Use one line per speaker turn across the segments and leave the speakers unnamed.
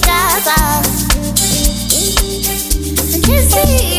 my, my, my,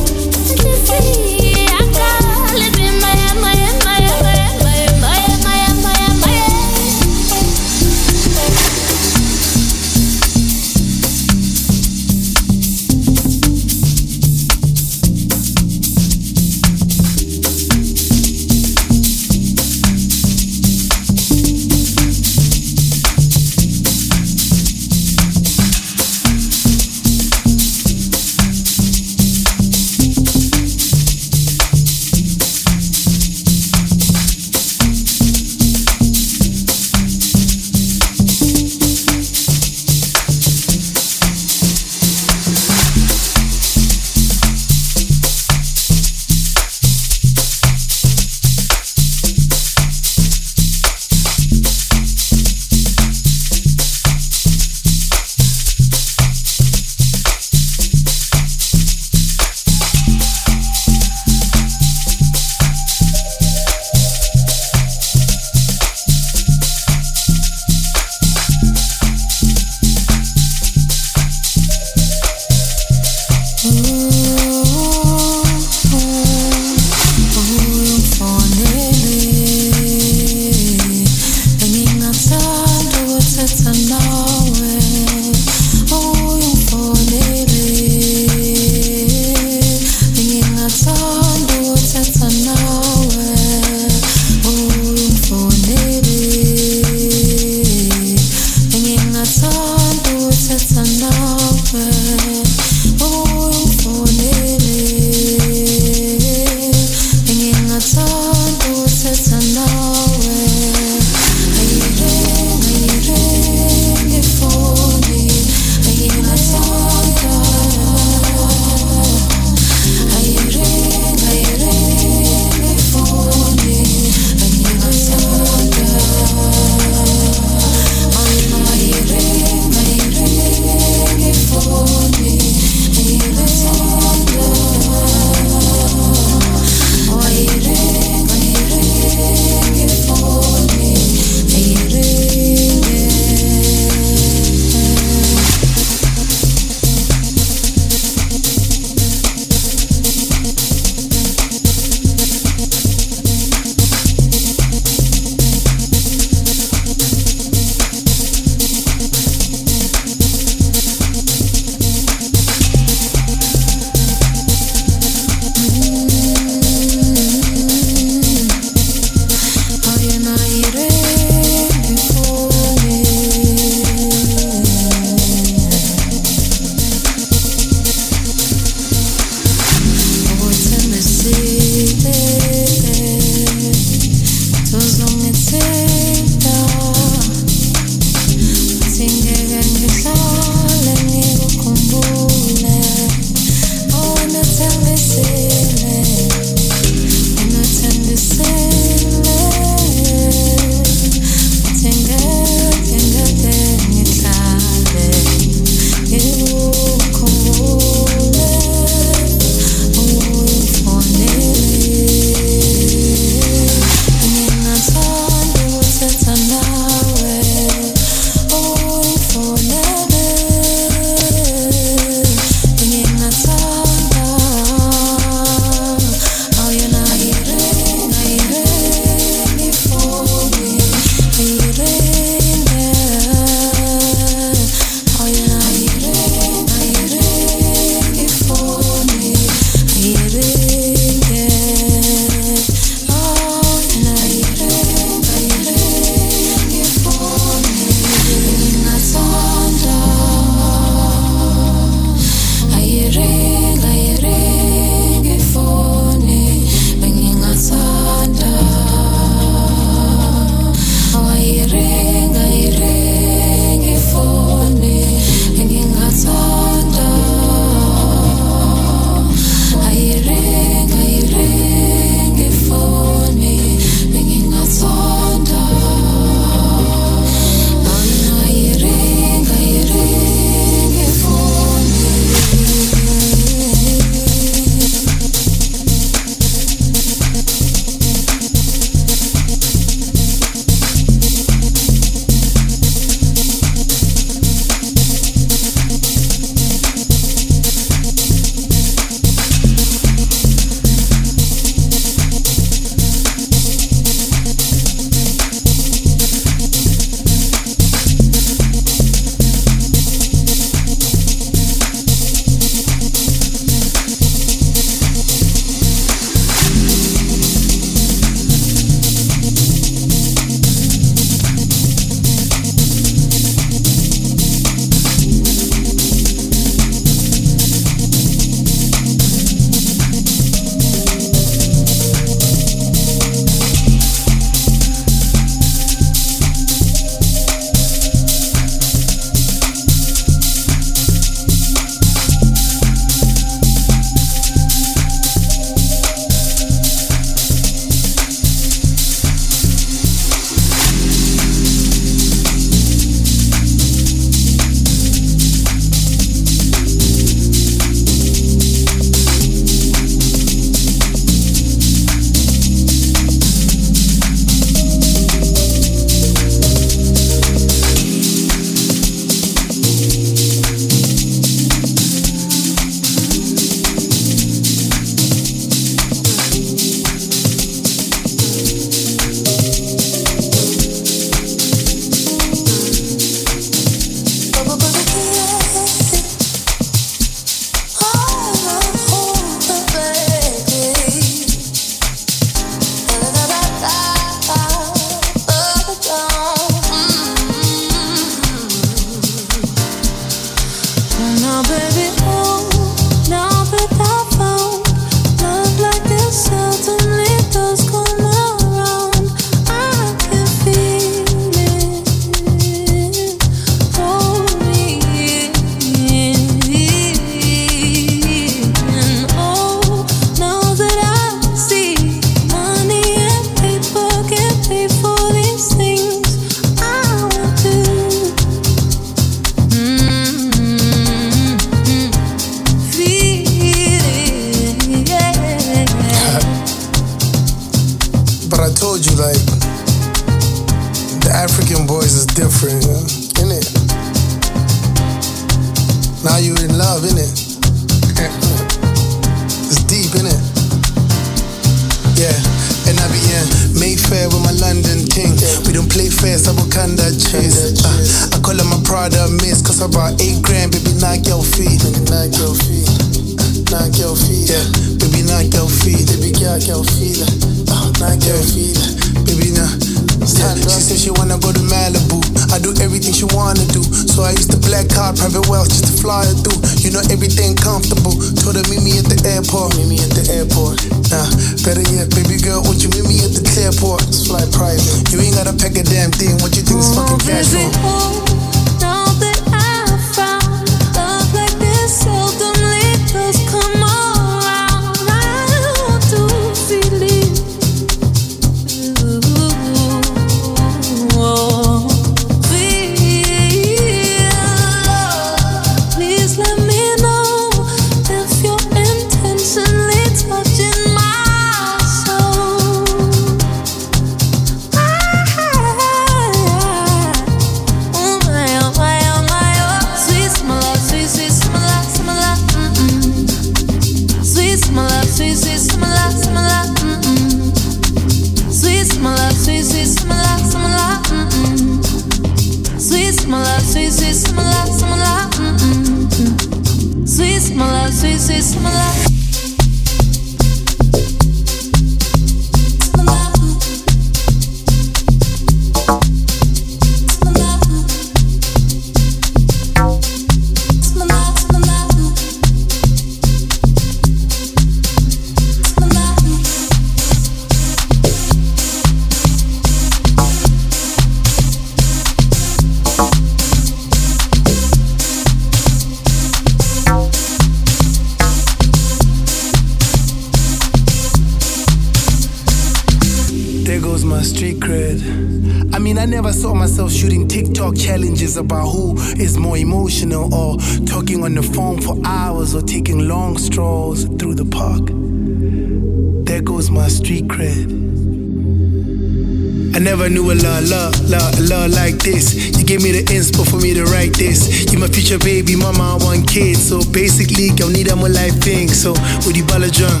this. You my future baby, mama, I want kids. So basically, you need a more life thing. So, with the ball drum,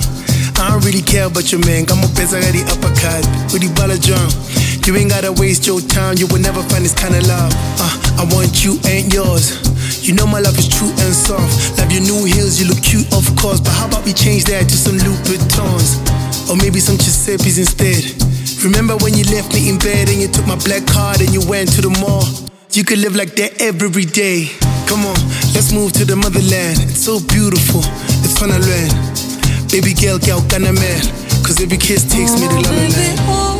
I don't really care about your man. I'm a better the uppercut. With the ball drum. You ain't gotta waste your time, you will never find this kind of love. Uh, I want you, ain't yours. You know my love is true and soft. Love your new heels, you look cute, of course. But how about we change that to some Louboutins? Or maybe some Giuseppe's instead. Remember when you left me in bed and you took my black card and you went to the mall? You could live like that every day. Come on, let's move to the motherland. It's so beautiful, it's fun to learn. Baby girl, girl, gonna man. Cause every kiss takes me to La La Land.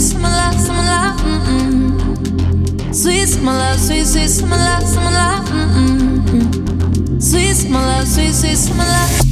Sweet, summer love, sweet, my love, my love,
summer love, mm-mm. Sweet, my love, sweet, sweet, my love.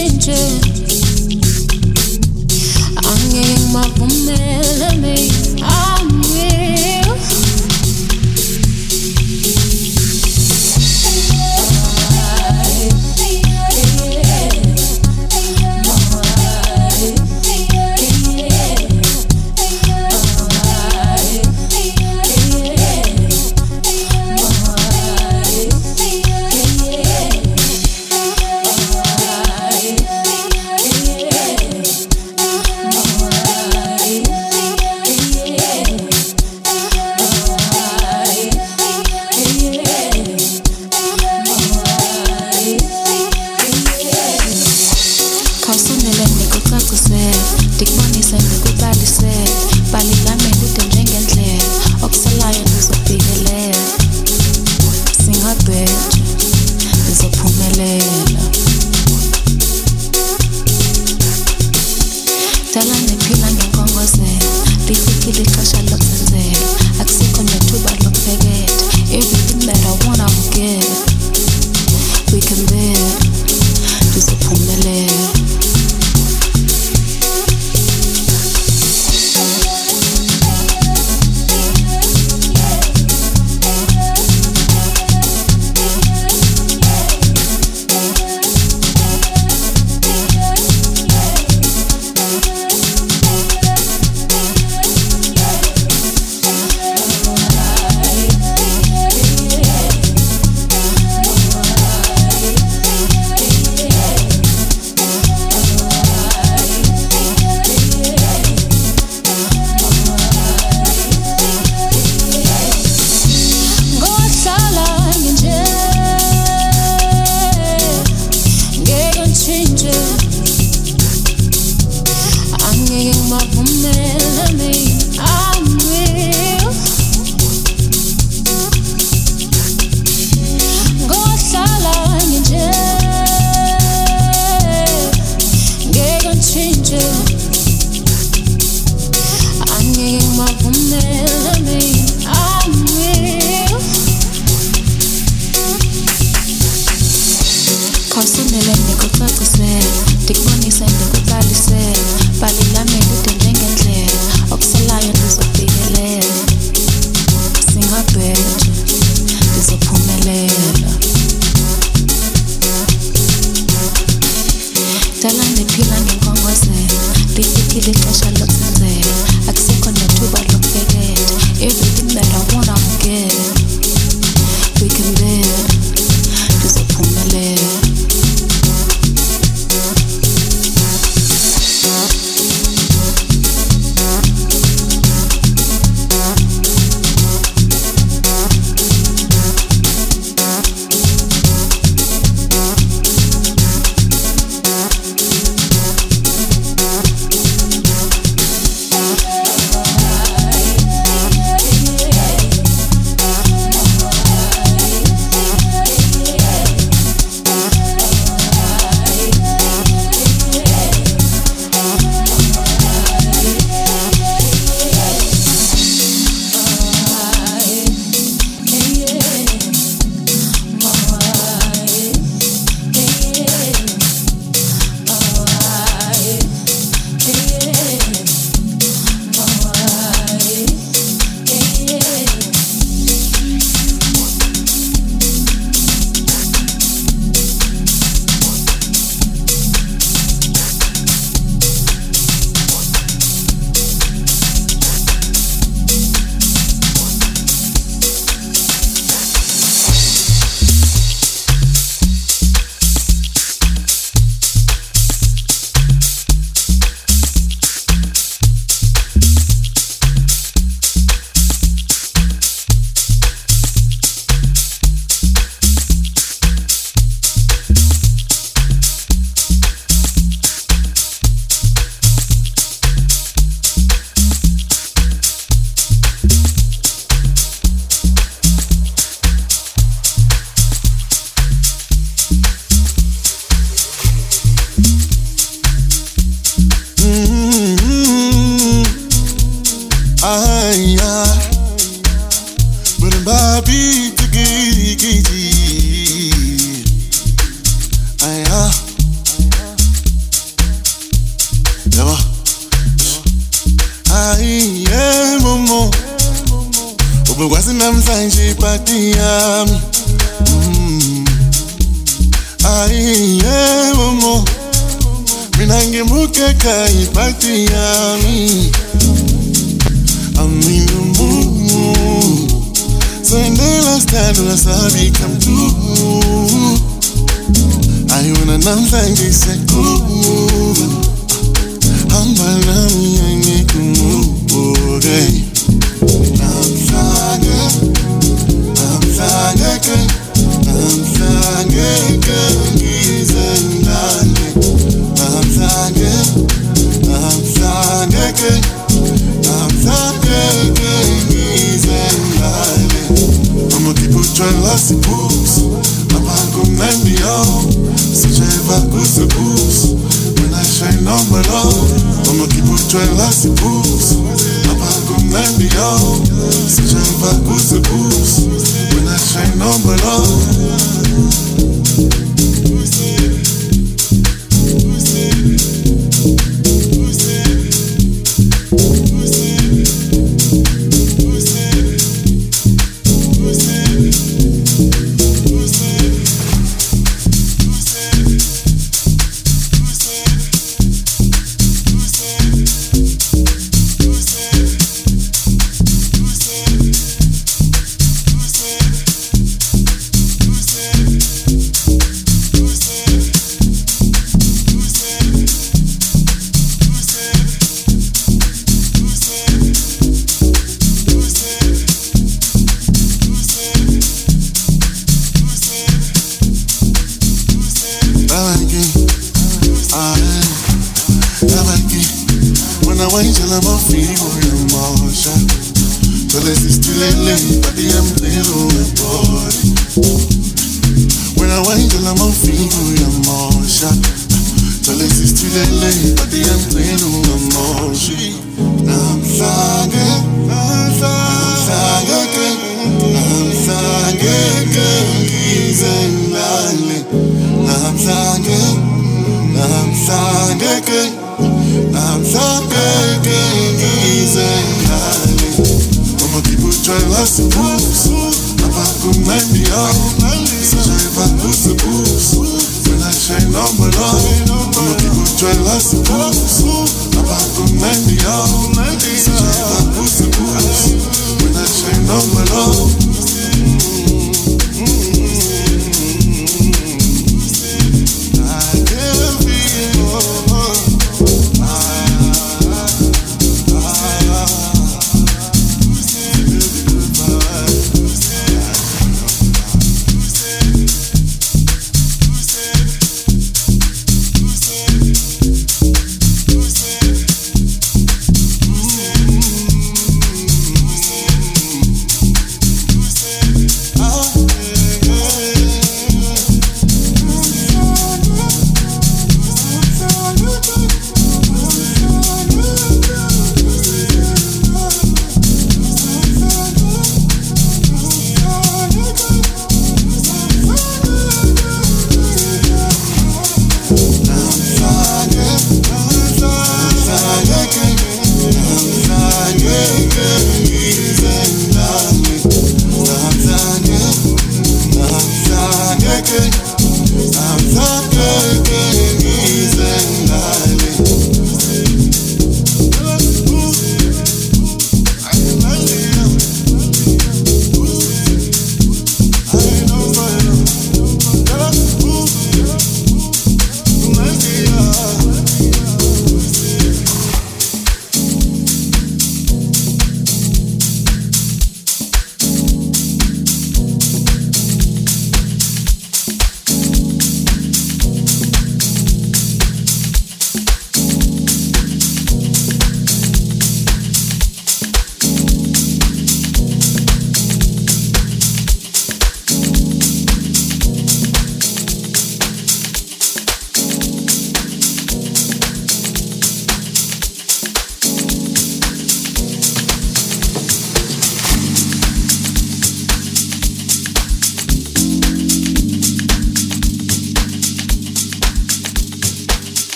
Ngeke